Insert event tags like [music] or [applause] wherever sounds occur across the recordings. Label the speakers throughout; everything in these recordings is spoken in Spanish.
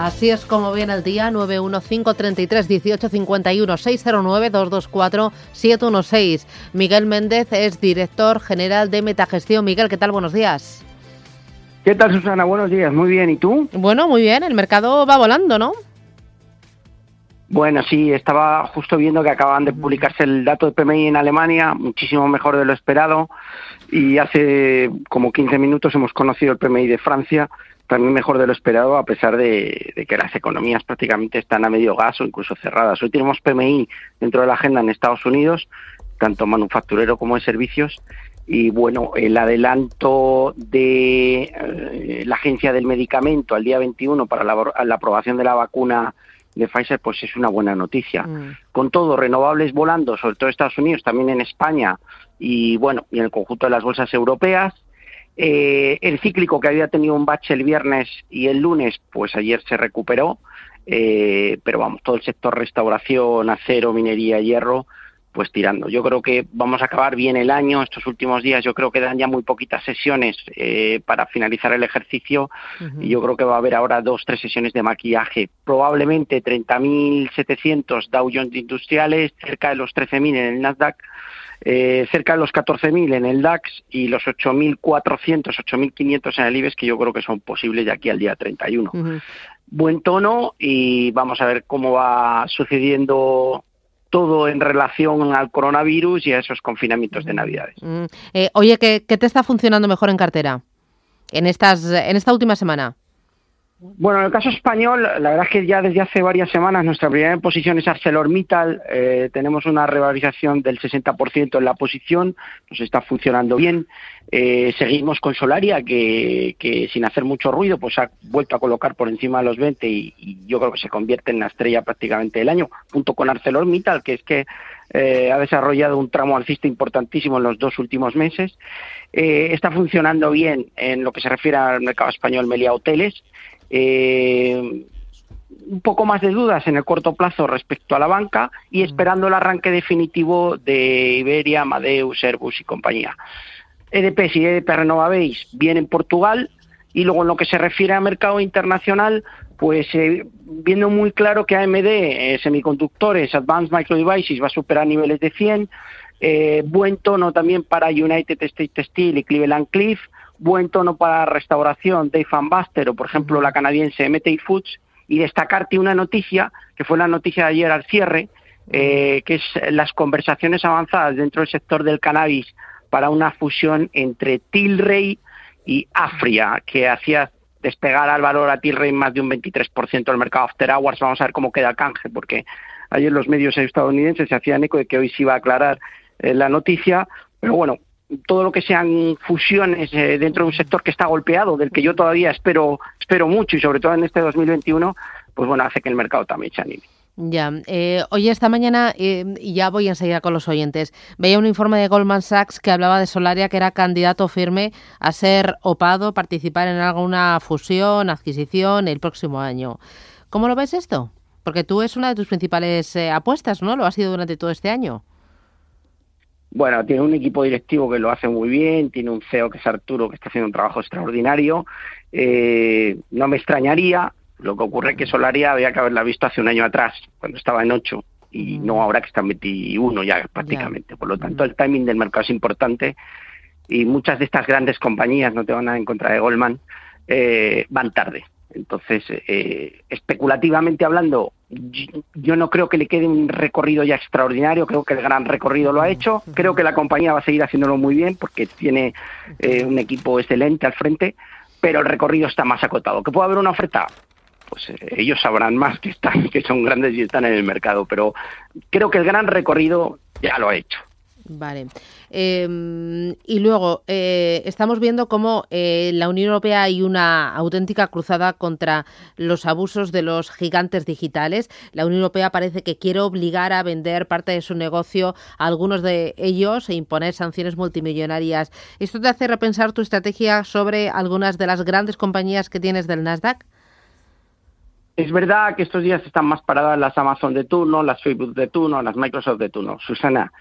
Speaker 1: Así es como viene el día 915331851 Miguel Méndez es director general de Metagestión. Miguel, ¿qué tal? Buenos días.
Speaker 2: ¿Qué tal, Susana? Buenos días. Muy bien. ¿Y tú?
Speaker 1: Bueno, muy bien. El mercado va volando, ¿no?
Speaker 2: Bueno, sí, estaba justo viendo que acaban de publicarse el dato de PMI en Alemania, muchísimo mejor de lo esperado, y hace como 15 minutos hemos conocido el PMI de Francia, también mejor de lo esperado, a pesar de, que las economías prácticamente están a medio gas o incluso cerradas. Hoy tenemos PMI dentro de la agenda en Estados Unidos, tanto manufacturero como de servicios, y bueno, el adelanto de eh, la Agencia del Medicamento al día 21 para la aprobación de la vacuna de Pfizer, pues es una buena noticia. Mm. Con todo, renovables volando, sobre todo en Estados Unidos, también en España y bueno, y en el conjunto de las bolsas europeas. Eh, el cíclico que había tenido un bache el viernes y el lunes, pues ayer se recuperó. Eh, pero vamos, todo el sector restauración, acero, minería, hierro, pues tirando. Yo creo que vamos a acabar bien el año. Estos últimos días yo creo que dan ya muy poquitas sesiones eh, para finalizar el ejercicio y yo creo que va a haber ahora dos, tres sesiones de maquillaje. Probablemente 30.700 Dow Jones industriales, cerca de los 13.000 en el Nasdaq. Eh, cerca de los 14.000 en el DAX y los 8.400, 8.500 en el IBEX, que yo creo que son posibles de aquí al día 31. Buen tono y vamos a ver cómo va sucediendo todo en relación al coronavirus y a esos confinamientos de Navidades.
Speaker 1: Mm. Eh, oye, ¿qué, ¿qué, te está funcionando mejor en cartera en, estas, en esta última semana?
Speaker 2: Bueno, en el caso español, la verdad es que ya desde hace varias semanas nuestra primera posición es ArcelorMittal. Eh, tenemos una revalorización del 60% en la posición, nos está funcionando bien. Eh, seguimos con Solaria, que, sin hacer mucho ruido, pues ha vuelto a colocar por encima de los 20 y, yo creo que se convierte en la estrella prácticamente del año, junto con ArcelorMittal, que es que eh, ha desarrollado un tramo alcista importantísimo en los dos últimos meses. está funcionando bien en lo que se refiere al mercado español Melia Hoteles eh, un poco más de dudas en el corto plazo respecto a la banca y esperando el arranque definitivo de Iberia, Amadeus, Airbus y compañía. EDP y EDP Renovabéis viene en Portugal y luego en lo que se refiere a mercado internacional, pues eh, viendo muy claro que AMD, eh, semiconductores, Advanced Micro Devices va a superar niveles de 100, eh, buen tono también para United States Steel y Cleveland Cliff, buen tono para restauración Dave Buster o, por ejemplo, la canadiense MT Foods, y destacarte una noticia, que fue la noticia de ayer al cierre, eh, que es las conversaciones avanzadas dentro del sector del cannabis para una fusión entre Tilray y Afria, que hacía despegar al valor a Tilray más de un 23% del mercado after hours. Vamos a ver cómo queda el canje, porque ayer los medios estadounidenses se hacían eco de que hoy se iba a aclarar eh, la noticia, pero bueno, todo lo que sean fusiones eh, dentro de un sector que está golpeado, del que yo todavía espero espero mucho y sobre todo en este 2021, pues bueno, hace que el mercado también se anime.
Speaker 1: Ya, eh, hoy esta mañana, eh, y ya voy enseguida con los oyentes, veía un informe de Goldman Sachs que hablaba de Solaria, que era candidato firme a ser opado, participar en alguna fusión, adquisición el próximo año. ¿Cómo lo ves esto? Porque tú es una de tus principales apuestas, ¿no? Lo has sido durante todo este año.
Speaker 2: Bueno, tiene un equipo directivo que lo hace muy bien, tiene un CEO que es Arturo, que está haciendo un trabajo extraordinario. Eh, no me extrañaría, lo que ocurre es que Solaria había que haberla visto hace un año atrás, cuando estaba en 8, y no ahora que está en 21 ya prácticamente. Por lo tanto, el timing del mercado es importante y muchas de estas grandes compañías, no tengo nada en contra de Goldman, eh, van tarde. Entonces, eh, especulativamente hablando, yo no creo que le quede un recorrido ya extraordinario, creo que el gran recorrido lo ha hecho, creo que la compañía va a seguir haciéndolo muy bien porque tiene eh, un equipo excelente al frente, pero el recorrido está más acotado. ¿Que puede haber una oferta? Pues eh, ellos sabrán más que están, que son grandes y están en el mercado, pero creo que el gran recorrido ya lo ha hecho.
Speaker 1: Vale. Em, y luego, eh, estamos viendo cómo eh, en la Unión Europea hay una auténtica cruzada contra los abusos de los gigantes digitales. La Unión Europea parece que quiere obligar a vender parte de su negocio a algunos de ellos e imponer sanciones multimillonarias. ¿Esto te hace repensar tu estrategia sobre algunas de las grandes compañías que tienes del Nasdaq?
Speaker 2: Es verdad que estos días están más paradas las Amazon de turno, las Facebook de turno, las Microsoft de turno. Susana,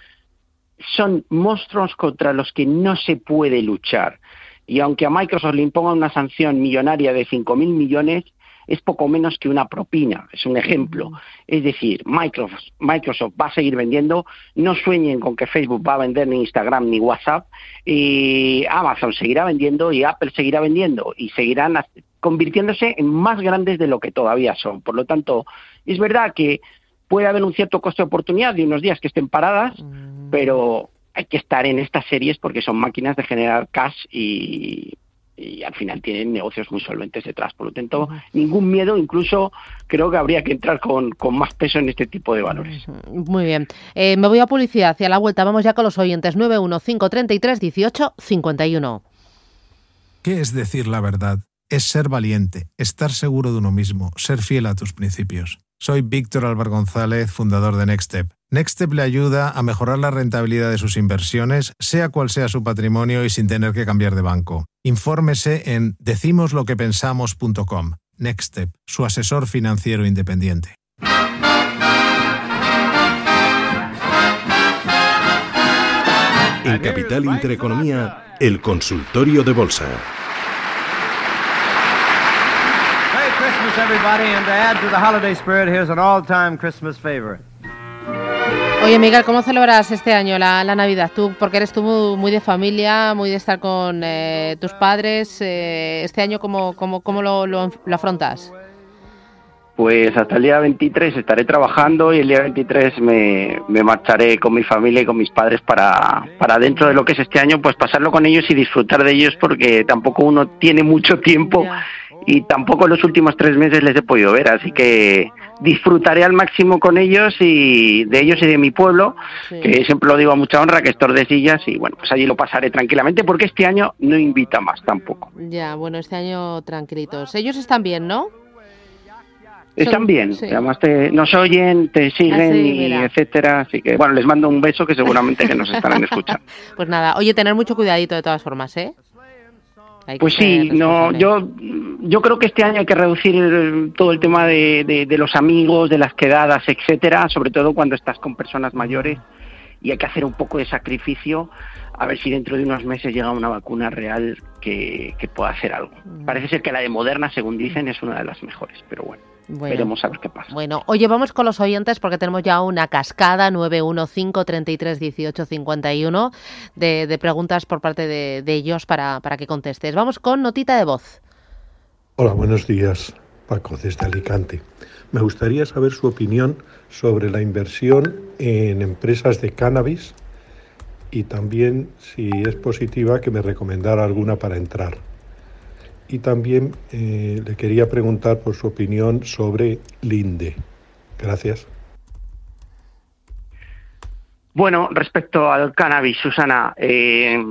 Speaker 2: son monstruos contra los que no se puede luchar. Y aunque a Microsoft le impongan una sanción millonaria de 5.000 millones, es poco menos que una propina, es un ejemplo. Es decir, Microsoft, Microsoft va a seguir vendiendo, no sueñen con que Facebook va a vender ni Instagram ni WhatsApp, y Amazon seguirá vendiendo y Apple seguirá vendiendo y seguirán convirtiéndose en más grandes de lo que todavía son. Por lo tanto, es verdad que puede haber un cierto coste de oportunidad de unos días que estén paradas, mm. pero hay que estar en estas series porque son máquinas de generar cash y, al final tienen negocios muy solventes detrás. Por lo tanto, ningún miedo, incluso creo que habría que entrar con, más peso en este tipo de valores.
Speaker 1: Muy bien. Eh, me voy a publicidad hacia la vuelta. Vamos ya con los oyentes. 915331851.
Speaker 3: ¿Qué es decir la verdad? Es ser valiente, estar seguro de uno mismo, ser fiel a tus principios. Soy Víctor Álvaro González, fundador de Nextstep. Nextstep le ayuda a mejorar la rentabilidad de sus inversiones, sea cual sea su patrimonio y sin tener que cambiar de banco. Infórmese en decimosloquepensamos.com. Nextstep, su asesor financiero independiente.
Speaker 4: En Capital Intereconomía, el consultorio de bolsa.
Speaker 1: Oye, Miguel, ¿cómo celebras este año la, Navidad? Tú, porque eres tú muy, de familia, muy de estar con eh, tus padres. Eh, este año, ¿cómo, cómo, cómo lo, lo, afrontas?
Speaker 2: Pues hasta el día 23 estaré trabajando y el día 23 me, me, marcharé con mi familia y con mis padres para, para dentro de lo que es este año, pues pasarlo con ellos y disfrutar de ellos porque tampoco uno tiene mucho tiempo y tampoco en los últimos tres meses les he podido ver, así que disfrutaré al máximo con ellos y de ellos y de mi pueblo, que siempre lo digo a mucha honra, que es Tordesillas, y bueno, pues allí lo pasaré tranquilamente porque este año no invita más tampoco.
Speaker 1: Ya, bueno, este año tranquilitos. Ellos están bien, ¿no?
Speaker 2: Están bien, además te, nos oyen, te siguen ah, y etcétera, así que bueno, les mando un beso que seguramente que nos estarán [laughs] escuchando.
Speaker 1: pues nada, oye, tener mucho cuidadito de todas formas, ¿eh?
Speaker 2: pues sí, no, yo, yo creo que este año hay que reducir todo el tema de, de, los amigos, de las quedadas, etcétera, sobre todo cuando estás con personas mayores y hay que hacer un poco de sacrificio a ver si dentro de unos meses llega una vacuna real que, que pueda hacer algo. Parece ser que la de Moderna, según dicen, es una de las mejores, pero bueno. Bueno, Veremos a ver qué pasa.
Speaker 1: Bueno, oye, vamos con los oyentes porque tenemos ya una cascada 915 33 18 51 de, de preguntas por parte de, de ellos para, para, que contestes. Vamos con notita de voz.
Speaker 5: Hola, buenos días. Paco, desde Alicante. Me gustaría saber su opinión sobre la inversión en empresas de cannabis y también, si es positiva, que me recomendara alguna para entrar y también eh, le quería preguntar por su opinión sobre Linde. Gracias.
Speaker 2: Bueno, respecto al cannabis, Susana, eh,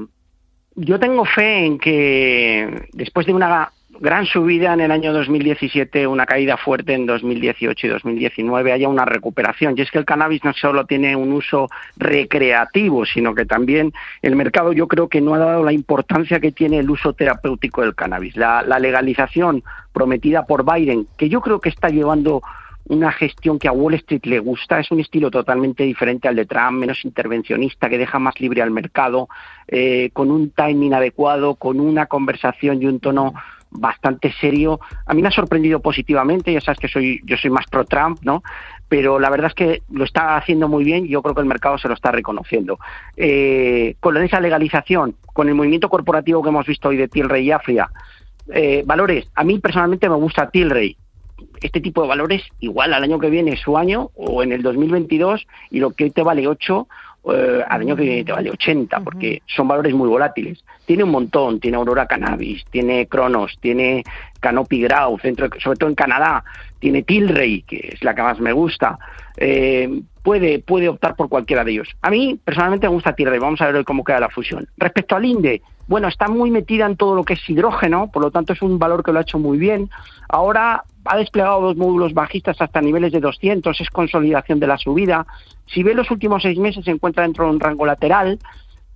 Speaker 2: yo tengo fe en que después de una gran subida en el año 2017, una caída fuerte en 2018 y 2019, haya una recuperación. Y es que el cannabis no solo tiene un uso recreativo, sino que también el mercado yo creo que no ha dado la importancia que tiene el uso terapéutico del cannabis. La, legalización prometida por Biden, que yo creo que está llevando una gestión que a Wall Street le gusta, es un estilo totalmente diferente al de Trump, menos intervencionista, que deja más libre al mercado, eh, con un timing adecuado, con una conversación y un tono bastante serio. A mí me ha sorprendido positivamente, ya sabes que soy, yo soy más pro Trump, ¿no? Pero la verdad es que lo está haciendo muy bien y yo creo que el mercado se lo está reconociendo. Eh, con esa legalización, con el movimiento corporativo que hemos visto hoy de Tilray y Afria, eh, valores, a mí personalmente me gusta Tilray. Este tipo de valores, igual al año que viene, su año, o en el 2022, y lo que te vale 8, eh, al año que viene te vale 80, porque son valores muy volátiles. Tiene un montón, tiene Aurora Cannabis, tiene Cronos, tiene Canopy Growth, sobre todo en Canadá, tiene Tilray, que es la que más me gusta. Eh, puede, puede optar por cualquiera de ellos. A mí, personalmente, me gusta Tilray. Vamos a ver hoy cómo queda la fusión. Respecto al INDE, bueno, está muy metida en todo lo que es hidrógeno, por lo tanto es un valor que lo ha hecho muy bien. Ahora ha desplegado dos módulos bajistas hasta niveles de 200, es consolidación de la subida. Si ve los últimos seis meses se encuentra dentro de un rango lateral.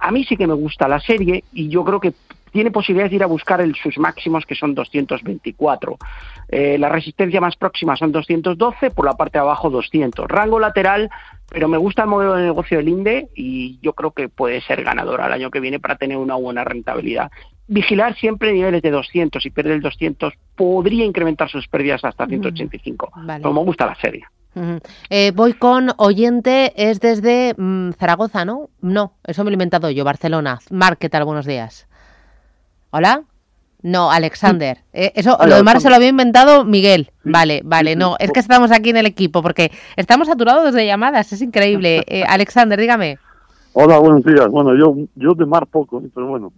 Speaker 2: A mí sí que me gusta la serie y yo creo que tiene posibilidades de ir a buscar el, sus máximos que son 224. Eh, la resistencia más próxima son 212, por la parte de abajo 200. Rango lateral, pero me gusta el modelo de negocio del INDE y yo creo que puede ser ganador al año que viene para tener una buena rentabilidad. Vigilar siempre niveles de 200 y perder el 200 podría incrementar sus pérdidas hasta 185. Pero me gusta la serie.
Speaker 1: Eh, voy con oyente, es desde mm, Zaragoza, ¿no? No, eso me lo he inventado yo, Barcelona. Mark, ¿qué tal? Buenos días. ¿Hola? No, Alexander. Eh, eso, lo demás se lo había inventado Miguel. Vale, vale, no, es que estamos aquí en el equipo porque estamos saturados de llamadas, es increíble. [laughs] Eh, Alexander, dígame.
Speaker 6: Hola, buenos días. Bueno, yo, yo de mar poco, pero bueno.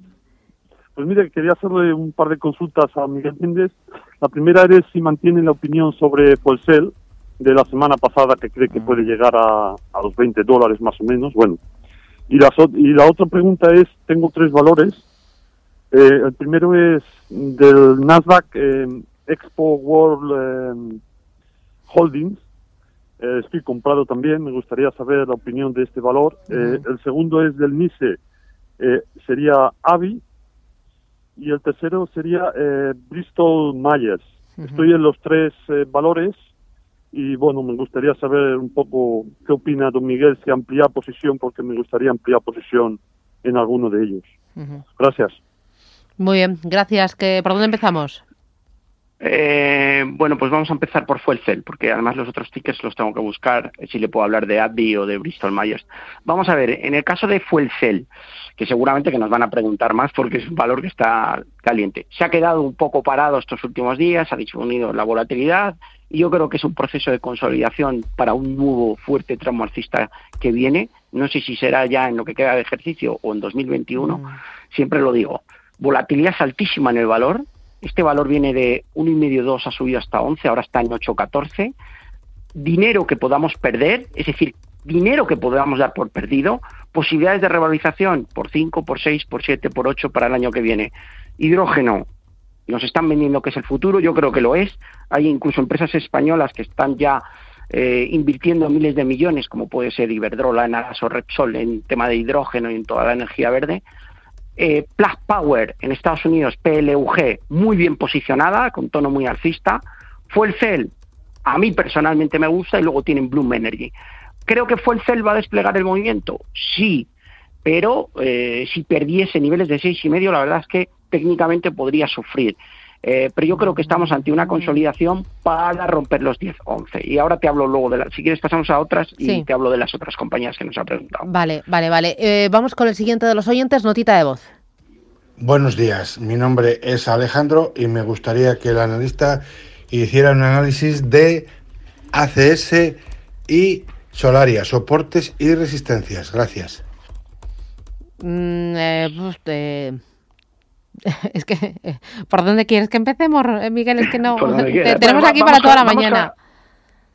Speaker 6: Pues mire, quería hacerle un par de consultas a Miguel Méndez. La primera es si mantiene la opinión sobre Polsel de la semana pasada, que cree que puede llegar a, a los 20 dólares más o menos. Bueno, y la, y la otra pregunta es, tengo tres valores eh, el primero es del Nasdaq eh, Expo World eh, Holdings. estoy comprado también, me gustaría saber la opinión de este valor. el segundo es del NICE, sería AVI. Y el tercero sería Bristol Myers. Estoy en los tres valores y bueno, me gustaría saber un poco qué opina don Miguel si amplía posición, porque me gustaría ampliar posición en alguno de ellos. Gracias.
Speaker 1: Muy bien, gracias. ¿Por dónde empezamos?
Speaker 2: Eh, bueno, pues vamos a empezar por Fuelcel, porque además los otros tickets los tengo que buscar, si le puedo hablar de Addi o de Bristol Myers. Vamos a ver, en el caso de Fuelcel, que seguramente que nos van a preguntar más porque es un valor que está caliente. Se ha quedado un poco parado estos últimos días, ha disminuido la volatilidad y yo creo que es un proceso de consolidación para un nuevo fuerte tramo alcista que viene. No sé si será ya en lo que queda de ejercicio o en 2021, mm. siempre lo digo volatilidad altísima en el valor. Este valor viene de 1,5-2, ha subido hasta 11, ahora está en 8,14. Dinero que podamos perder, es decir, dinero que podamos dar por perdido, posibilidades de revalorización por 5, por 6, por 7, por 8 para el año que viene. Hidrógeno, nos están vendiendo que es el futuro, yo creo que lo es. Hay incluso empresas españolas que están ya eh, invirtiendo miles de millones, como puede ser Iberdrola, Aras o Repsol, en tema de hidrógeno y en toda la energía verde eh, Plus Power en Estados Unidos, PLUG, muy bien posicionada, con tono muy alcista. Fue el CEL, a mí personalmente me gusta, y luego tienen Bloom Energy. ¿Creo que fue el CEL va a desplegar el movimiento? Sí, pero eh, si perdiese niveles de seis y medio, la verdad es que técnicamente podría sufrir. Eh, pero yo creo que estamos ante una consolidación para romper los 10-11. Y ahora te hablo luego de las... Si quieres pasamos a otras y te hablo de las otras compañías que nos ha preguntado.
Speaker 1: Vale, vale, vale. Eh, vamos con el siguiente de los oyentes, notita de voz.
Speaker 7: Buenos días, mi nombre es Alejandro y me gustaría que el analista hiciera un análisis de ACS y Solaria, soportes y resistencias. Gracias.
Speaker 1: Mm, eh, pues, [laughs] Es que, eh, ¿por dónde quieres que empecemos, eh, Miguel? Es que no. tenemos aquí para toda la mañana.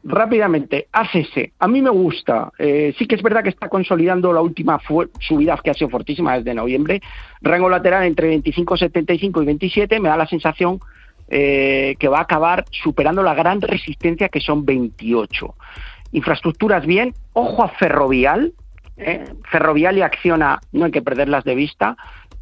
Speaker 2: rápidamente, ACS. A mí me gusta. Eh, sí que es verdad que está consolidando la última subida que ha sido fortísima desde noviembre. Rango lateral entre 25,75 y 27. Me da la sensación que va a acabar superando la gran resistencia que son 28. Infraestructuras bien. Ojo a Ferrovial. Ferrovial y Acciona no hay que perderlas de vista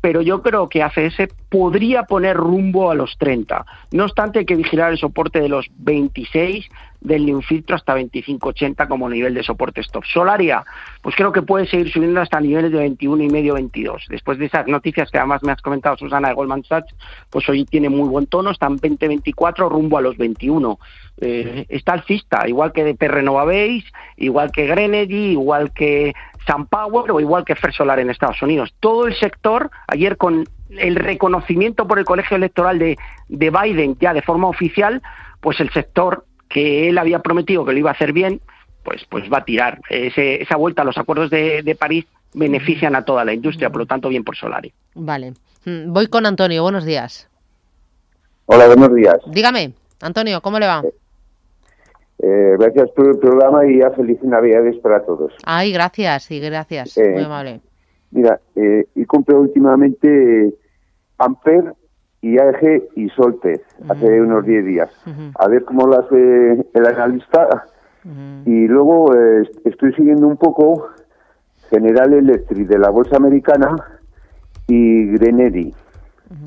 Speaker 2: pero yo creo que ACS podría poner rumbo a los 30. No obstante, hay que vigilar el soporte de los 26 del infiltro hasta 25.80 como nivel de soporte stop. Solaria, pues creo que puede seguir subiendo hasta niveles de 21 y medio, 22. Después de esas noticias que además me has comentado Susana de Goldman Sachs, pues hoy tiene muy buen tono, están 20-24 rumbo a los 21. Eh, está alcista, igual que de Perrenova Base, igual que Grenergy, igual que SunPower o igual que First Solar en Estados Unidos. Todo el sector, ayer con el reconocimiento por el colegio electoral de, de Biden ya de forma oficial, pues el sector que él había prometido que lo iba a hacer bien, pues, pues va a tirar. esa vuelta a los acuerdos de, París benefician a toda la industria, por lo tanto, bien por Solari.
Speaker 1: Vale. Mm, voy con Antonio. Buenos días.
Speaker 8: Hola, buenos días.
Speaker 1: Dígame, Antonio, ¿cómo le va?
Speaker 8: Eh, gracias por el programa y ya feliz Navidades para todos.
Speaker 1: Ay, gracias, y gracias. Muy eh, amable.
Speaker 8: Mira, eh, he comprado últimamente Amper y AEG y Soltez hace unos 10 días. A ver cómo lo hace el analista. Y luego estoy siguiendo un poco General Electric de la bolsa americana y Grenady,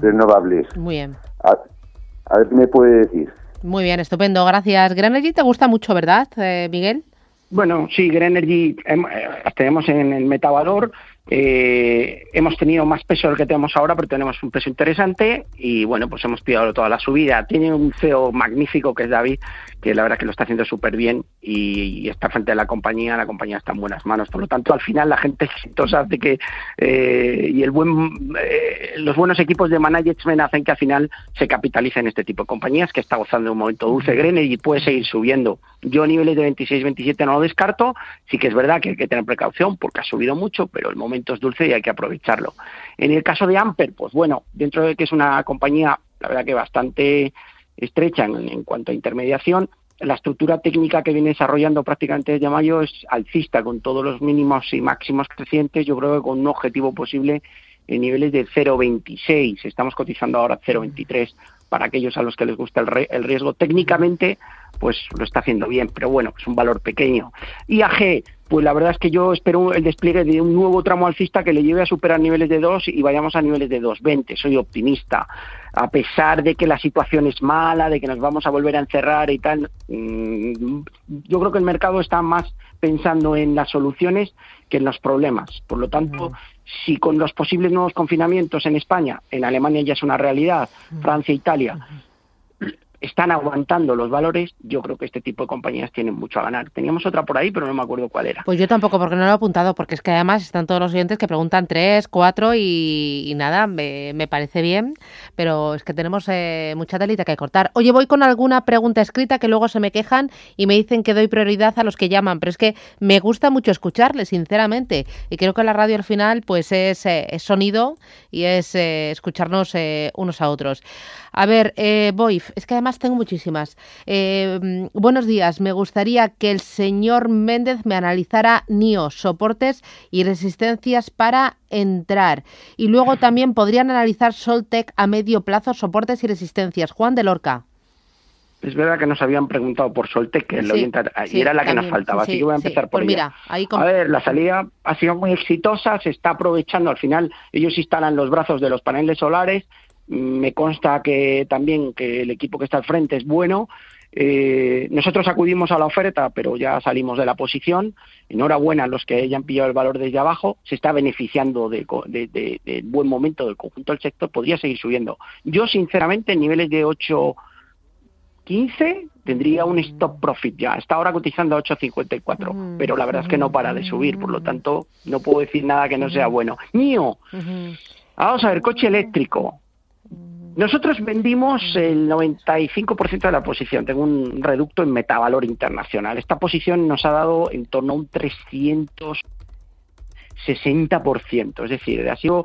Speaker 8: renovables.
Speaker 1: Muy bien.
Speaker 8: A, ver qué me puede decir.
Speaker 1: Muy bien, estupendo, gracias. Grenergy te gusta mucho, ¿verdad, eh, Miguel?
Speaker 2: Bueno, sí, Grenergy em, eh, tenemos en el metavalor eh, hemos tenido más peso del que tenemos ahora, pero tenemos un peso interesante y bueno, pues hemos pillado toda la subida. Tiene un CEO magnífico que es David, que la verdad que lo está haciendo súper bien y, está frente a la compañía, la compañía está en buenas manos. Por lo tanto, al final la gente exitosa hace que eh, y el buen, eh, los buenos equipos de management hacen que al final se capitalicen este tipo de compañías que está gozando de un momento dulce Grene y puede seguir subiendo. Yo a niveles de 26, 27 no lo descarto, sí que es verdad que hay que tener precaución porque ha subido mucho, pero el momento es dulce y hay que aprovecharlo. En el caso de Amper, pues bueno, dentro de que es una compañía, la verdad que bastante estrecha en, cuanto a intermediación, la estructura técnica que viene desarrollando prácticamente desde mayo es alcista, con todos los mínimos y máximos crecientes, yo creo que con un objetivo posible en niveles de 0,26. Estamos cotizando ahora 0,23 para aquellos a los que les gusta el, riesgo. Técnicamente, pues lo está haciendo bien, pero bueno, es un valor pequeño. IAG, pues la verdad es que yo espero el despliegue de un nuevo tramo alcista que le lleve a superar niveles de 2 y vayamos a niveles de 2,20. Soy optimista. A pesar de que la situación es mala, de que nos vamos a volver a encerrar y tal, mm, yo creo que el mercado está más pensando en las soluciones que en los problemas. Por lo tanto, si con los posibles nuevos confinamientos en España, en Alemania ya es una realidad, Francia, Italia, están aguantando los valores, yo creo que este tipo de compañías tienen mucho a ganar. Teníamos otra por ahí, pero no me acuerdo cuál era.
Speaker 1: Pues yo tampoco, porque no lo he apuntado, porque es que además están todos los oyentes que preguntan tres, cuatro y, nada, me, parece bien, pero es que tenemos eh, mucha telita que cortar. Oye, voy con alguna pregunta escrita que luego se me quejan y me dicen que doy prioridad a los que llaman, pero es que me gusta mucho escucharles, sinceramente, y creo que la radio al final pues es, eh, sonido y es eh, escucharnos unos a otros. A ver, eh, Boif, es que además tengo muchísimas. Eh, buenos días, me gustaría que el señor Méndez me analizara NIO, soportes y resistencias para entrar. Y luego también podrían analizar Soltec a medio plazo, soportes y resistencias. Juan de Lorca.
Speaker 2: Es verdad que nos habían preguntado por Soltec, que y era la que nos faltaba, así que voy a empezar por pues ella. A ver, la salida ha sido muy exitosa, se está aprovechando, al final ellos instalan los brazos de los paneles solares, me consta que también que el equipo que está al frente es bueno. Eh, nosotros acudimos a la oferta, pero ya salimos de la posición. Enhorabuena a los que hayan pillado el valor desde abajo. Se está beneficiando del de, buen momento del conjunto del sector. Podría seguir subiendo. Yo, sinceramente, en niveles de 8.15 tendría un stop profit ya. Está ahora cotizando a 8.54, pero la verdad es que no para de subir. Por lo tanto, no puedo decir nada que no sea bueno. Mío. Vamos a ver, coche eléctrico. Nosotros vendimos el 95% de la posición. Tengo un reducto en metavalor internacional. Esta posición nos ha dado en torno a un 360%. Es decir, ha sido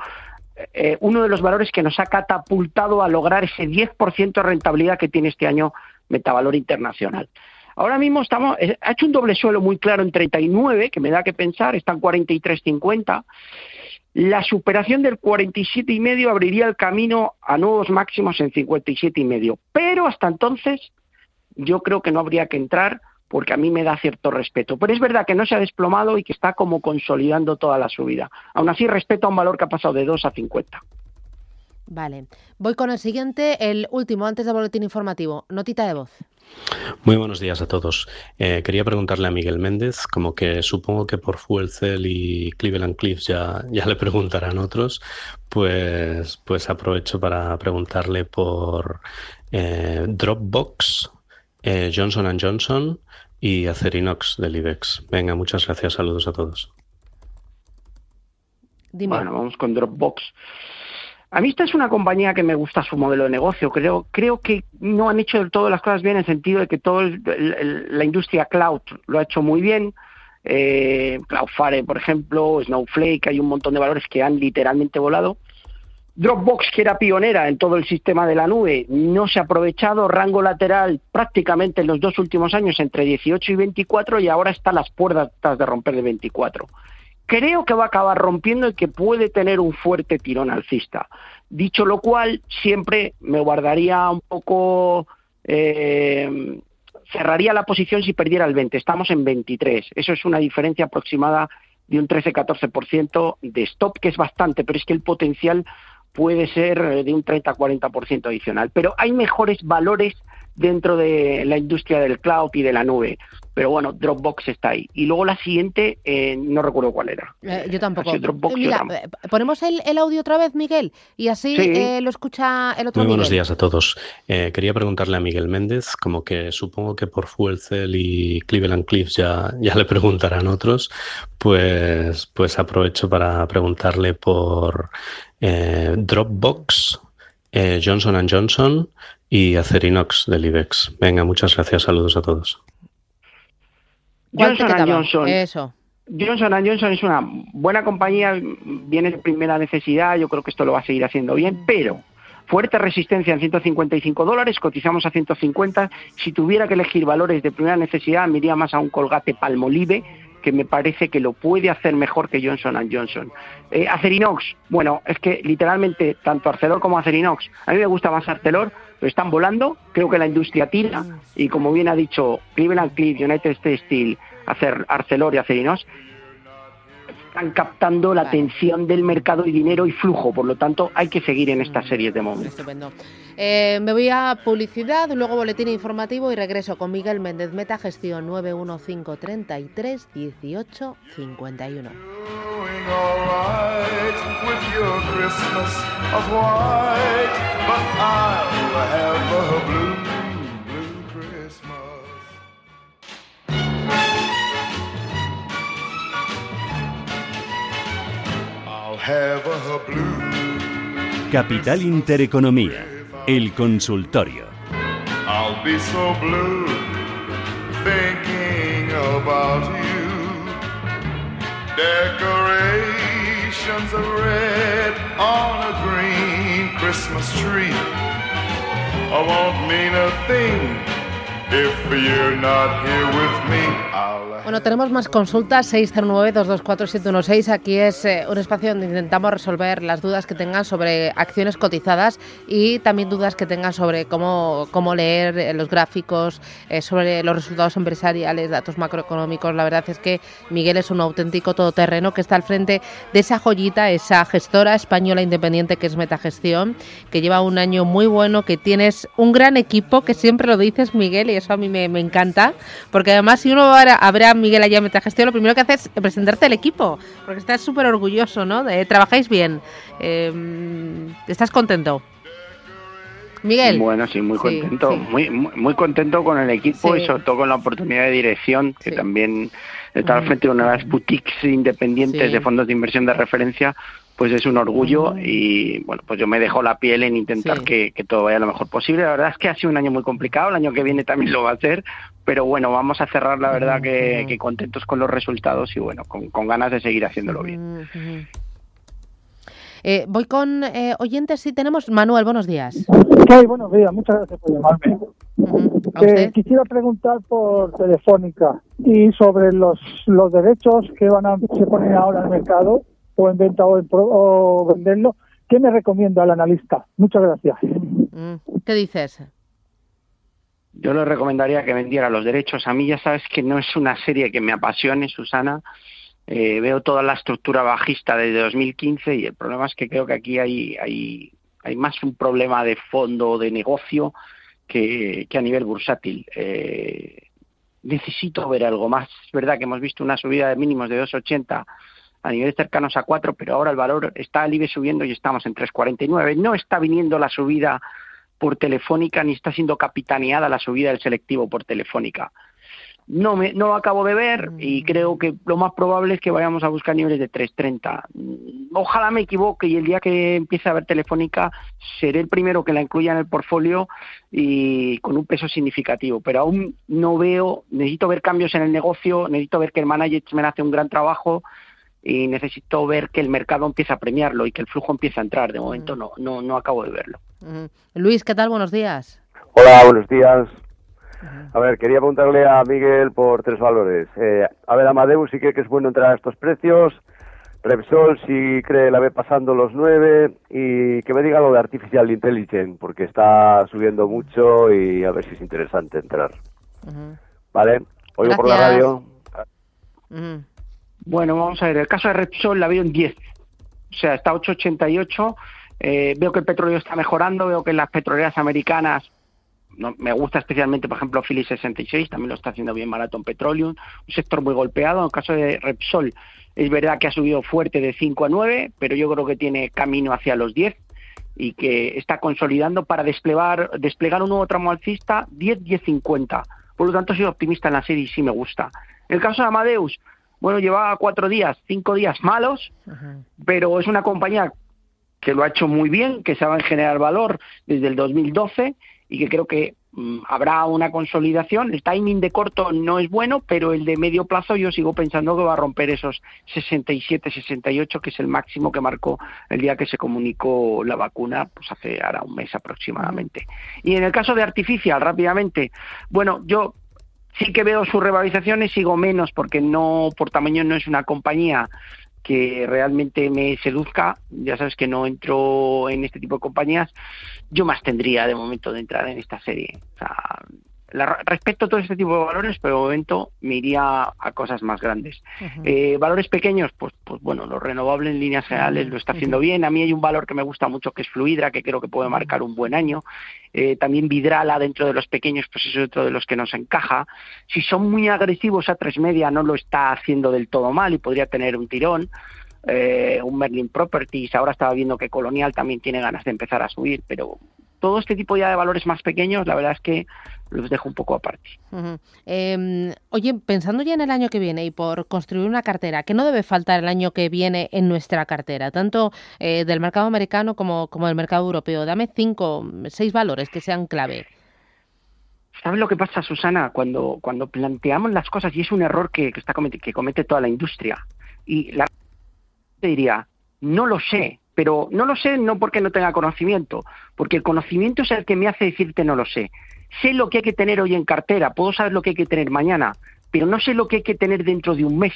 Speaker 2: eh, uno de los valores que nos ha catapultado a lograr ese 10% de rentabilidad que tiene este año metavalor internacional. Ahora mismo estamos, eh, ha hecho un doble suelo muy claro en 39, que me da que pensar, está en 43.50. La superación del 47 y medio abriría el camino a nuevos máximos en 57 y medio. Pero hasta entonces yo creo que no habría que entrar porque a mí me da cierto respeto. Pero es verdad que no se ha desplomado y que está como consolidando toda la subida. Aún así, respeto a un valor que ha pasado de 2 a 50.
Speaker 1: Vale. Voy con el siguiente, el último, antes del boletín informativo. Notita de voz.
Speaker 9: Muy buenos días a todos. Eh, quería preguntarle a Miguel Méndez, como que supongo que por Fuel Cell y Cleveland Cliffs ya, ya le preguntarán otros, pues, pues aprovecho para preguntarle por eh, Dropbox, eh, Johnson Johnson y Acerinox del IBEX. Venga, muchas gracias, saludos a todos.
Speaker 2: Bueno, vamos con Dropbox. A mí esta es una compañía que me gusta su modelo de negocio. Creo, creo que no han hecho del todo las cosas bien en el sentido de que toda la industria cloud lo ha hecho muy bien. Eh, Cloudflare, por ejemplo, Snowflake, hay un montón de valores que han literalmente volado. Dropbox, que era pionera en todo el sistema de la nube, no se ha aprovechado. Rango lateral prácticamente en los dos últimos años entre 18 y 24 y ahora está las puertas de romper de 24 creo que va a acabar rompiendo y que puede tener un fuerte tirón alcista. Dicho lo cual, siempre me guardaría un poco, eh, cerraría la posición si perdiera el 20. Estamos en 23. Eso es una diferencia aproximada de un 13-14% de stop, que es bastante, pero es que el potencial puede ser de un 30-40% adicional. Pero hay mejores valores dentro de la industria del cloud y de la nube. Pero bueno, Dropbox está ahí. Y luego la siguiente, eh, no recuerdo cuál era.
Speaker 1: Eh, yo tampoco. Mira, eh, ponemos el, audio otra vez, Miguel, y así lo escucha el otro
Speaker 9: Muy buenos días a todos. quería preguntarle a Miguel Méndez, como que supongo que por Fuel Cell y Cleveland Cliffs ya, ya le preguntarán otros, pues, pues aprovecho para preguntarle por Dropbox, Johnson Johnson y Acerinox del IBEX. Venga, muchas gracias. Saludos a todos.
Speaker 2: Johnson Johnson. Eso. Johnson Johnson es una buena compañía, viene de primera necesidad, yo creo que esto lo va a seguir haciendo bien, pero fuerte resistencia en 155 dólares, cotizamos a 150. Si tuviera que elegir valores de primera necesidad, me iría más a un colgate Palmolive, que me parece que lo puede hacer mejor que Johnson Johnson. Eh, Acerinox, bueno, es que literalmente tanto Arcelor como Acerinox, a mí me gusta más Arcelor, están volando, creo que la industria tira y como bien ha dicho Cleveland Cliff, United States Steel, Arcelor y Acerinos, están captando la atención del mercado y dinero y flujo, por lo tanto hay que seguir en estas series de momento.
Speaker 1: Estupendo. Eh, me voy a publicidad, luego boletín informativo y regreso con Miguel Méndez, Meta Gestión 91533 1851.
Speaker 4: Capital Intereconomía, el consultorio.
Speaker 10: I'll be so blue thinking about you. Decorations of red on a green Christmas tree. I won't mean a thing
Speaker 1: Bueno, tenemos más consultas, 609-224-716. Aquí es eh, un espacio donde intentamos resolver las dudas que tengan sobre acciones cotizadas y también dudas que tengan sobre cómo, cómo leer eh, los gráficos, eh, sobre los resultados empresariales, datos macroeconómicos. La verdad es que Miguel es un auténtico todoterreno que está al frente de esa joyita, esa gestora española independiente que es Metagestión, que lleva un año muy bueno, que tienes un gran equipo, que siempre lo dices, Miguel, y eso a mí me, me encanta, porque además si uno habrá Miguel allá en Gestión, lo primero que haces es presentarte al equipo, porque estás súper orgulloso, ¿no? De, trabajáis bien. Em, ¿Estás contento? Miguel.
Speaker 2: Bueno, sí, muy contento, Muy, muy, contento con el equipo y sobre todo con la oportunidad de dirección, que también está al frente de una de las boutiques independientes de fondos de inversión de referencia, pues es un orgullo y bueno, pues yo me dejo la piel en intentar que, que, todo vaya lo mejor posible. La verdad es que ha sido un año muy complicado, el año que viene también lo va a hacer, pero bueno, vamos a cerrar la verdad que, contentos con los resultados y bueno, con, ganas de seguir haciéndolo bien.
Speaker 1: Eh, voy con eh, oyentes, si tenemos. Manuel, buenos días.
Speaker 11: Sí, buenos días, muchas gracias por llamarme. Eh, quisiera preguntar por Telefónica y sobre los, los derechos que van a se ponen ahora en el mercado, o en venta o, o venderlo. ¿Qué me recomienda el analista? Muchas gracias.
Speaker 1: Mm, ¿Qué dices?
Speaker 2: yo le recomendaría que vendiera los derechos. A mí ya sabes que no es una serie que me apasione, Susana. Eh, veo toda la estructura bajista desde 2015 y el problema es que creo que aquí hay, hay, hay más un problema de fondo, de negocio, que, que a nivel bursátil. Eh, necesito ver algo más. Es verdad que hemos visto una subida de mínimos de 2,80 a niveles cercanos a 4, pero ahora el valor está al IBE subiendo y estamos en 3,49. No está viniendo la subida por Telefónica ni está siendo capitaneada la subida del selectivo por Telefónica. no me no lo acabo de ver y
Speaker 1: Mm.
Speaker 2: creo que lo más probable es que vayamos a buscar niveles de 3.30. Ojalá me equivoque y el día que empiece a ver Telefónica seré el primero que la incluya en el portfolio y con un peso significativo, pero aún no veo, necesito ver cambios en el negocio, necesito ver que el management hace un gran trabajo y necesito ver que el mercado empieza a premiarlo y que el flujo empieza a entrar. De momento no no no acabo de verlo.
Speaker 1: Luis, ¿qué tal? Buenos días.
Speaker 12: Hola, buenos días. A ver, quería preguntarle a Miguel por tres valores. Eh, a ver, Amadeus, si cree que es bueno entrar a estos precios. Repsol, si cree la ve pasando los nueve. Y que me diga lo de Artificial Intelligence, porque está subiendo mucho y a ver si es interesante entrar. ¿Vale? Oigo por la radio.
Speaker 2: Bueno, vamos a ver, el caso de Repsol la veo en 10. O sea, está a 8,88. Eh, veo que el petróleo está mejorando, veo que las petroleras americanas, no, me gusta especialmente, por ejemplo, Phillips 66, también lo está haciendo bien barato en Petroleum, un sector muy golpeado. En el caso de Repsol, es verdad que ha subido fuerte de 5 a 9, pero yo creo que tiene camino hacia los 10 y que está consolidando para desplegar, desplegar un nuevo tramo alcista 10-10-50. Por lo tanto, soy optimista en la serie y sí me gusta. En el caso de Amadeus, bueno, llevaba cuatro días, cinco días malos, pero es una compañía que lo ha hecho muy bien, que sabe generar valor desde el 2012 y que creo que mm, habrá una consolidación. El timing de corto no es bueno, pero el de medio plazo yo sigo pensando que va a romper esos 67, 68, que es el máximo que marcó el día que se comunicó la vacuna, pues hace ahora un mes aproximadamente. Y en el caso de Artificial, rápidamente, bueno, yo sí que veo sus revalorizaciones, sigo menos porque no por tamaño no es una compañía que realmente me seduzca. Ya sabes que no entro en este tipo de compañías. Yo más tendría de momento de entrar en esta serie. O sea, la- respeto todo este tipo de valores, pero de momento me iría a cosas más grandes. Eh, valores pequeños, pues, pues bueno, los renovables en líneas generales lo está haciendo bien. A mí hay un valor que me gusta mucho que es Fluidra, que creo que puede marcar un buen año. Eh, también Vidrala dentro de los pequeños, pues es otro de los que nos encaja. Si son muy agresivos a tres media, no lo está haciendo del todo mal y podría tener un tirón. Eh, un Merlin Properties, ahora estaba viendo que Colonial también tiene ganas de empezar a subir, pero todo este tipo ya de valores más pequeños, la verdad es que los dejo un poco aparte.
Speaker 1: Eh, oye, pensando ya en el año que viene y por construir una cartera, ¿qué no debe faltar el año que viene en nuestra cartera, tanto eh, del mercado americano como, como del mercado europeo? Dame cinco, seis valores que sean clave.
Speaker 2: ¿Sabes lo que pasa, Susana? Cuando, cuando planteamos las cosas, y es un error que, que está comete, que comete toda la industria, y la te diría, no lo sé, pero no lo sé no porque no tenga conocimiento, porque el conocimiento es el que me hace decirte no lo sé. Sé lo que hay que tener hoy en cartera, puedo saber lo que hay que tener mañana, pero no sé lo que hay que tener dentro de un mes,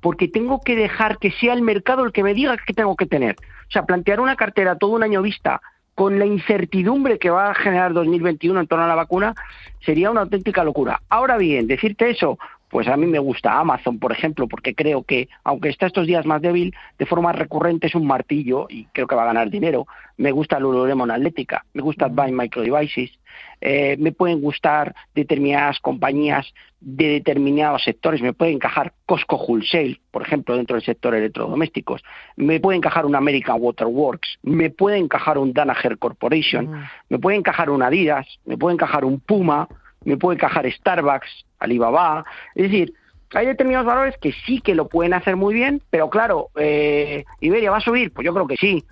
Speaker 2: porque tengo que dejar que sea el mercado el que me diga qué tengo que tener. O sea, plantear una cartera todo un año vista con la incertidumbre que va a generar 2021 en torno a la vacuna sería una auténtica locura. Ahora bien, decirte eso, pues a mí me gusta Amazon, por ejemplo, porque creo que, aunque está estos días más débil, de forma recurrente es un martillo y creo que va a ganar dinero. Me gusta Lululemon Atlética, me gusta Advanced Micro Devices, eh, me pueden gustar determinadas compañías de determinados sectores, me puede encajar Costco Wholesale, por ejemplo, dentro del sector electrodomésticos, me puede encajar un American Waterworks, me puede encajar un Danaher Corporation, me puede encajar un Adidas, me puede encajar un Puma, me puede encajar Starbucks, Alibaba, es decir, hay determinados valores que sí que lo pueden hacer muy bien, pero claro, eh, Iberia va a subir, pues yo creo que sí,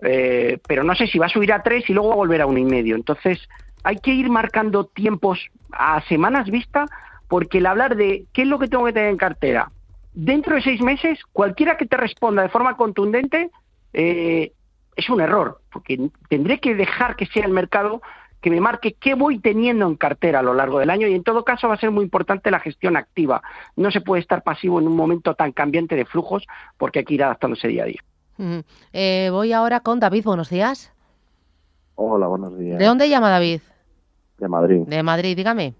Speaker 2: eh, pero no sé si va a subir a tres y luego a volver a uno y medio. Entonces, hay que ir marcando tiempos a semanas vista, porque el hablar de qué es lo que tengo que tener en cartera, dentro de seis meses, cualquiera que te responda de forma contundente, eh, es un error, porque tendré que dejar que sea el mercado que me marque qué voy teniendo en cartera a lo largo del año y en todo caso va a ser muy importante la gestión activa. No se puede estar pasivo en un momento tan cambiante de flujos porque hay que ir adaptándose día a día.
Speaker 1: Ujú. Eh, voy ahora con David, buenos días.
Speaker 13: Hola, buenos días.
Speaker 1: ¿De dónde llama David?
Speaker 13: De Madrid.
Speaker 1: De Madrid, dígame.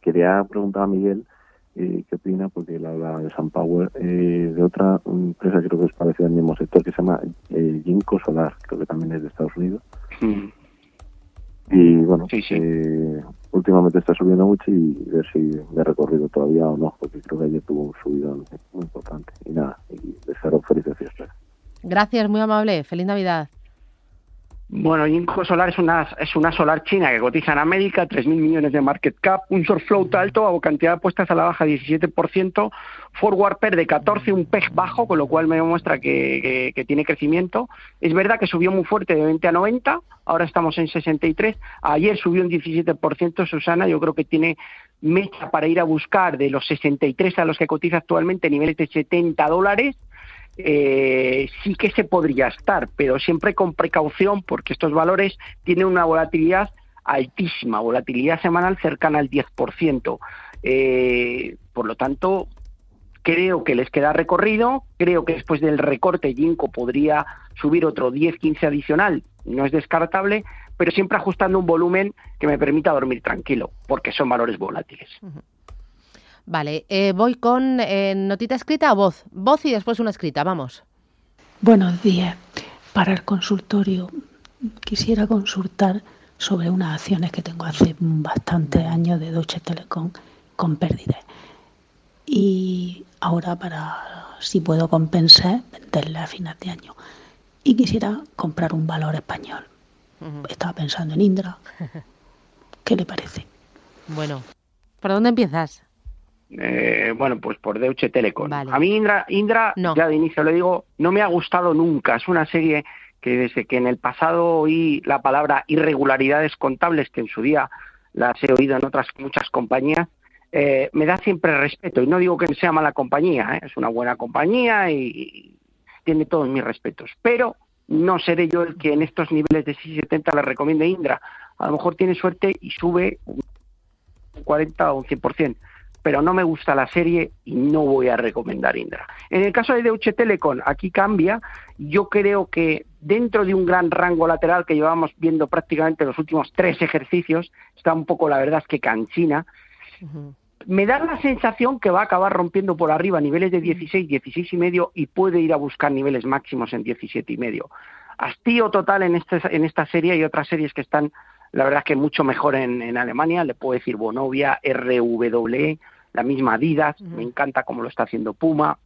Speaker 13: Quería preguntar a Miguel eh, qué opina, porque él habla de San Power, eh, de otra empresa creo que es parecida al mismo sector, que se llama eh, Ginkgo Solar, creo que también es de Estados Unidos. Y bueno, eh, últimamente está subiendo mucho y ver si me he recorrido todavía o no, porque creo que ayer tuvo un subidón muy importante. Y nada, y desearos felices fiestas.
Speaker 1: Gracias, muy amable. Feliz Navidad.
Speaker 2: Bueno, Ginkgo Solar es una, es una solar china que cotiza en América, 3.000 millones de market cap, un short float alto, o cantidad de apuestas a la baja 17%, forward pair de 14, un PEG bajo, con lo cual me demuestra que, que, tiene crecimiento. Es verdad que subió muy fuerte de 20 a 90, ahora estamos en 63, ayer subió un 17%, Susana, yo creo que tiene mecha para ir a buscar de los 63 a los que cotiza actualmente niveles de 70 dólares, eh, sí que se podría estar, pero siempre con precaución porque estos valores tienen una volatilidad altísima, volatilidad semanal cercana al 10%. Eh, por lo tanto, creo que les queda recorrido, creo que después del recorte Ginkgo podría subir otro 10-15 adicional, no es descartable, pero siempre ajustando un volumen que me permita dormir tranquilo, porque son valores volátiles.
Speaker 1: Vale, eh, voy con eh, notita escrita o voz. Voz y después una escrita, vamos.
Speaker 14: Buenos días. Para el consultorio quisiera consultar sobre unas acciones que tengo hace bastantes años de Deutsche Telekom con pérdidas. Y ahora para si puedo compensar, venderla a final de año. Y quisiera comprar un valor español. Estaba pensando en Indra. [laughs] ¿Qué le parece?
Speaker 1: Bueno, ¿por dónde empiezas?
Speaker 2: Eh, bueno, pues por Deutsche Telekom. A mí Indra, Indra ya de inicio le digo, no me ha gustado nunca. Es una serie que desde que en el pasado oí la palabra irregularidades contables, que en su día las he oído en otras muchas compañías, eh, me da siempre respeto. Y no digo que sea mala compañía, ¿eh? es una buena compañía y, tiene todos mis respetos. Pero no seré yo el que en estos niveles de 670 le recomiende Indra. A lo mejor tiene suerte y sube un 40 o un 100% pero no me gusta la serie y no voy a recomendar Indra. En el caso de Deutsche Telekom, aquí cambia. Yo creo que dentro de un gran rango lateral que llevamos viendo prácticamente los últimos tres ejercicios, está un poco, la verdad es que canchina. Me da la sensación que va a acabar rompiendo por arriba niveles de 16, 16 y medio y puede ir a buscar niveles máximos en 17 y medio. Hastío total en, este, en esta serie y otras series que están, la verdad es que mucho mejor en, en Alemania. Le puedo decir Bonovia, RWE, la misma Adidas, me encanta cómo lo está haciendo Puma,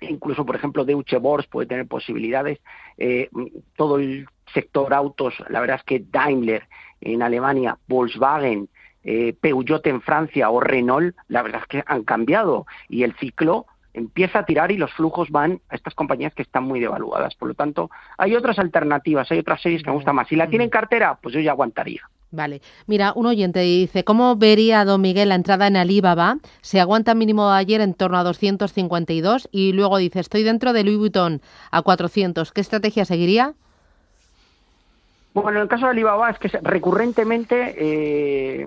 Speaker 2: incluso por ejemplo Deutsche Bors puede tener posibilidades, eh, todo el sector autos, la verdad es que Daimler en Alemania, Volkswagen, eh, Peugeot en Francia o Renault, la verdad es que han cambiado y el ciclo empieza a tirar y los flujos van a estas compañías que están muy devaluadas. Por lo tanto, hay otras alternativas, hay otras series que me gustan más. Si la tienen cartera, pues yo ya aguantaría.
Speaker 1: Vale. Mira, un oyente dice, ¿cómo vería don Miguel la entrada en Alibaba? Se aguanta mínimo de ayer en torno a 252 y luego dice, estoy dentro de Louis Vuitton a 400. ¿Qué estrategia seguiría?
Speaker 2: Bueno, en el caso de Alibaba es que recurrentemente eh,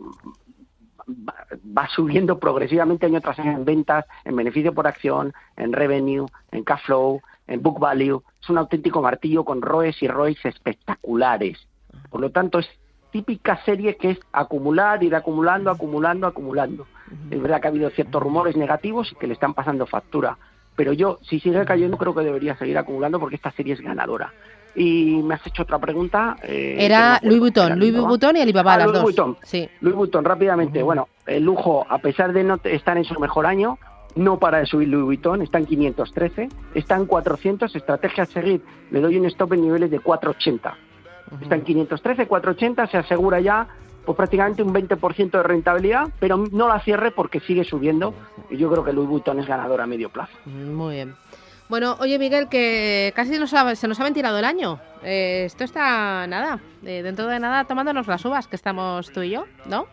Speaker 2: va subiendo progresivamente año tras año en ventas, en beneficio por acción, en revenue, en cash flow, en book value. Es un auténtico martillo con ROEs y ROIs espectaculares. Por lo tanto, es típica serie que es acumular, ir acumulando, acumulando, acumulando. Es verdad que ha habido ciertos rumores negativos y que le están pasando factura, pero yo, si sigue cayendo, creo que debería seguir acumulando porque esta serie es ganadora. Y me has hecho otra pregunta.
Speaker 1: Eh, Era Louis Vuitton, Louis Vuitton y Alibaba, ah, las Louis
Speaker 2: Vuitton. Sí. Louis Vuitton, rápidamente. Bueno, el lujo, a pesar de no estar en su mejor año, no para de subir Louis Vuitton, está en 513, está en 400, estrategia a seguir, le doy un stop en niveles de 480 Está en 513, 480, se asegura ya pues prácticamente un 20% de rentabilidad, pero no la cierre porque sigue subiendo y yo creo que Louis Vuitton es ganador a medio plazo.
Speaker 1: Muy bien. Bueno, oye Miguel, que casi nos se nos ha ventilado el año. Eh, esto está nada, eh, dentro de nada tomándonos las uvas que estamos tú y yo, ¿no?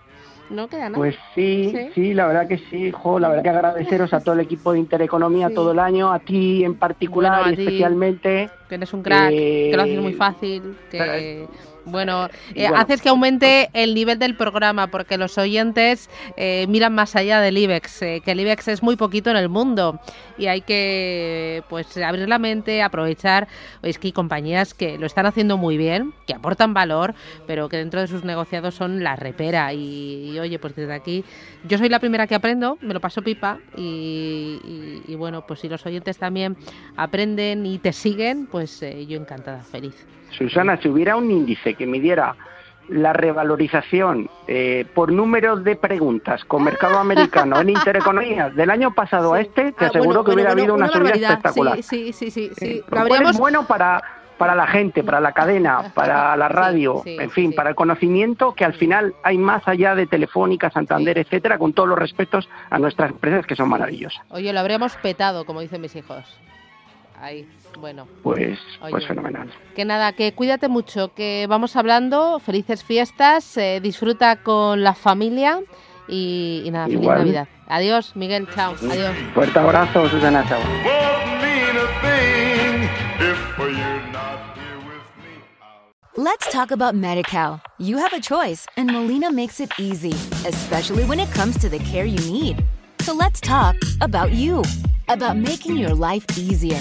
Speaker 1: No queda nada.
Speaker 2: Pues sí, sí, la verdad que sí, hijo, la verdad que agradeceros a todo el equipo de Intereconomía todo el año, a ti en particular y especialmente.
Speaker 1: Que eres un crack, que lo haces muy fácil, que... Bueno, eh, haces que aumente el nivel del programa porque los oyentes eh, miran más allá del IBEX, eh, que el IBEX es muy poquito en el mundo y hay que pues abrir la mente, aprovechar. Es que hay compañías que lo están haciendo muy bien, que aportan valor, pero que dentro de sus negociados son la repera. Y, oye, pues desde aquí, yo soy la primera que aprendo, me lo paso pipa y, y bueno, pues si los oyentes también aprenden y te siguen, pues yo encantada, feliz.
Speaker 2: Susana, si hubiera un índice que midiera la revalorización eh, por número de preguntas con mercado americano en Intereconomía [laughs] del año pasado a este, te ah, aseguro que hubiera habido una, subida espectacular.
Speaker 1: Sí, sí, sí. sí,
Speaker 2: eh, es bueno para para la gente, para la cadena, [laughs] para la radio, en fin, para el conocimiento que al final hay más allá de Telefónica, Santander, etcétera, con todos los respetos a nuestras empresas que son maravillosas.
Speaker 1: Oye, lo habríamos petado, como dicen mis hijos. Ahí, bueno.
Speaker 2: Pues, pues fenomenal.
Speaker 1: Que nada, que cuídate mucho, que vamos hablando, felices fiestas, eh, disfruta con la familia y, nada, feliz Navidad. Adiós, Miguel, chao, adiós.
Speaker 2: Fuerte abrazo, Susana, chao.
Speaker 15: Let's talk about MediCal. You have a choice, and Molina makes it easy, especially when it comes to the care you need. So let's talk about you, about making your life easier,